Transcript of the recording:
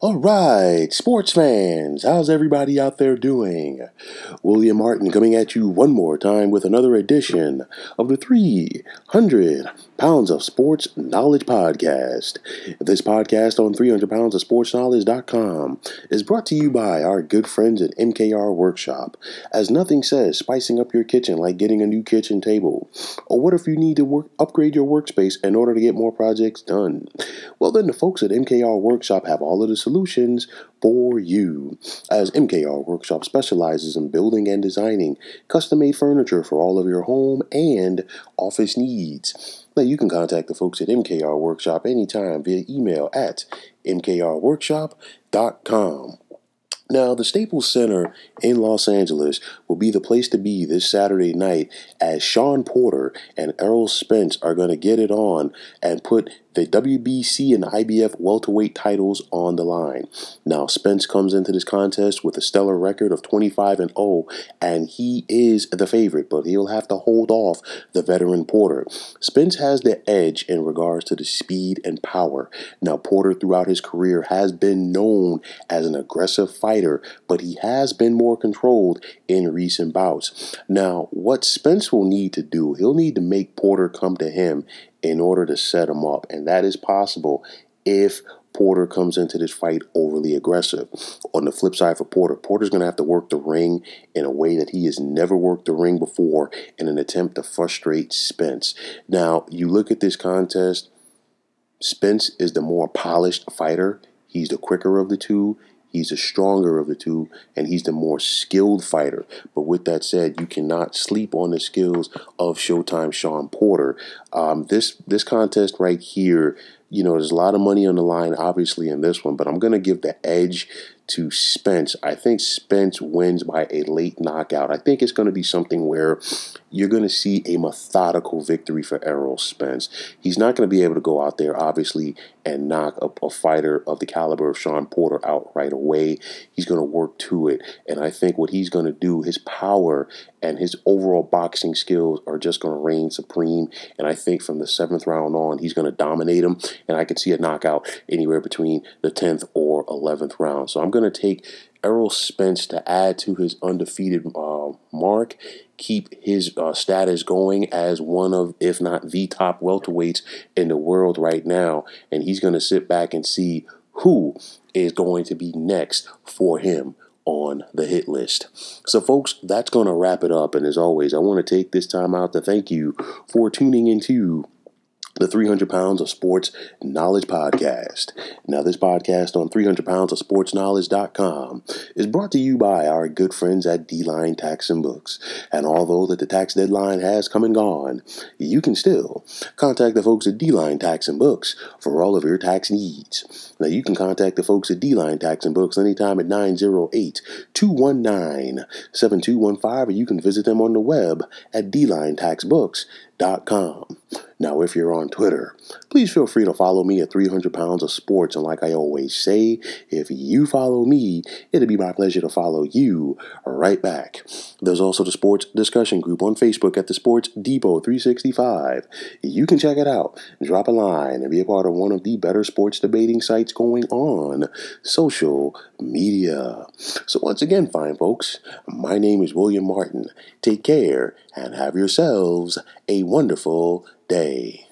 All right, sports fans, how's everybody out there doing? William Martin coming at you one more time with another edition of the 300 Pounds of Sports Knowledge Podcast. This podcast on 300 Pounds of Sports Knowledge.com is brought to you by our good friends at MKR Workshop. As nothing says spicing up your kitchen like getting a new kitchen table. Or what if you need to work, upgrade your workspace in order to get more projects done? Well, then the folks at MKR Workshop have all of the solutions for you. As MKR Workshop specializes in building and designing custom made furniture for all of your home and office needs. Now, you can contact the folks at MKR Workshop anytime via email at mkrworkshop.com. Now, the Staples Center in Los Angeles will be the place to be this Saturday night as Shawn Porter and Errol Spence are going to get it on and put the WBC and IBF welterweight titles on the line. Now, Spence comes into this contest with a stellar record of 25 and 0, and he is the favorite, but he'll have to hold off the veteran Porter. Spence has the edge in regards to the speed and power. Now, Porter throughout his career has been known as an aggressive fighter, but he has been more controlled in recent bouts. Now, what Spence will need to do, he'll need to make Porter come to him in order to set him up. And that is possible if Porter comes into this fight overly aggressive. On the flip side for Porter, Porter's going to have to work the ring in a way that he has never worked the ring before in an attempt to frustrate Spence. Now, you look at this contest, Spence is the more polished fighter. He's the quicker of the two. He's the stronger of the two, and he's the more skilled fighter. But with that said, you cannot sleep on the skills of Showtime Shawn Porter. Um, this this contest right here, you know, there's a lot of money on the line, obviously, in this one, but I'm gonna give the edge to Spence. I think Spence wins by a late knockout. I think it's going to be something where you're going to see a methodical victory for Errol Spence. He's not going to be able to go out there, obviously, and knock a, a fighter of the caliber of Shawn Porter out right away. He's going to work to it. And I think what he's going to do, his power and his overall boxing skills are just going to reign supreme. And I think from the seventh round on, he's going to dominate him. And I could see a knockout anywhere between the 10th or 11th round. So I'm going to take Errol Spence to add to his undefeated uh, mark, keep his uh, status going as one of, if not the top welterweights in the world right now. And he's going to sit back and see who is going to be next for him on the hit list. So, folks, that's going to wrap it up. And as always, I want to take this time out to thank you for tuning into the 300 Pounds of Sports Knowledge Podcast. Now, this podcast on 300 Pounds of Sports Knowledge.com is brought to you by our good friends at D Line Tax and Books. And although that the tax deadline has come and gone, you can still contact the folks at D Line Tax and Books for all of your tax needs. Now, you can contact the folks at D Line Tax and Books anytime at 908 219 7215, or you can visit them on the web at Now, if you're on Twitter, please feel free to follow me at 300 Pounds of Sports. And like I always say, if you follow me, it'll be my pleasure to follow you right back. There's also the Sports Discussion Group on Facebook at the Sports Depot 365. You can check it out, drop a line, and be a part of one of the better sports debating sites going on social media. So, once again, fine folks, my name is William Martin. Take care and have yourselves a wonderful day.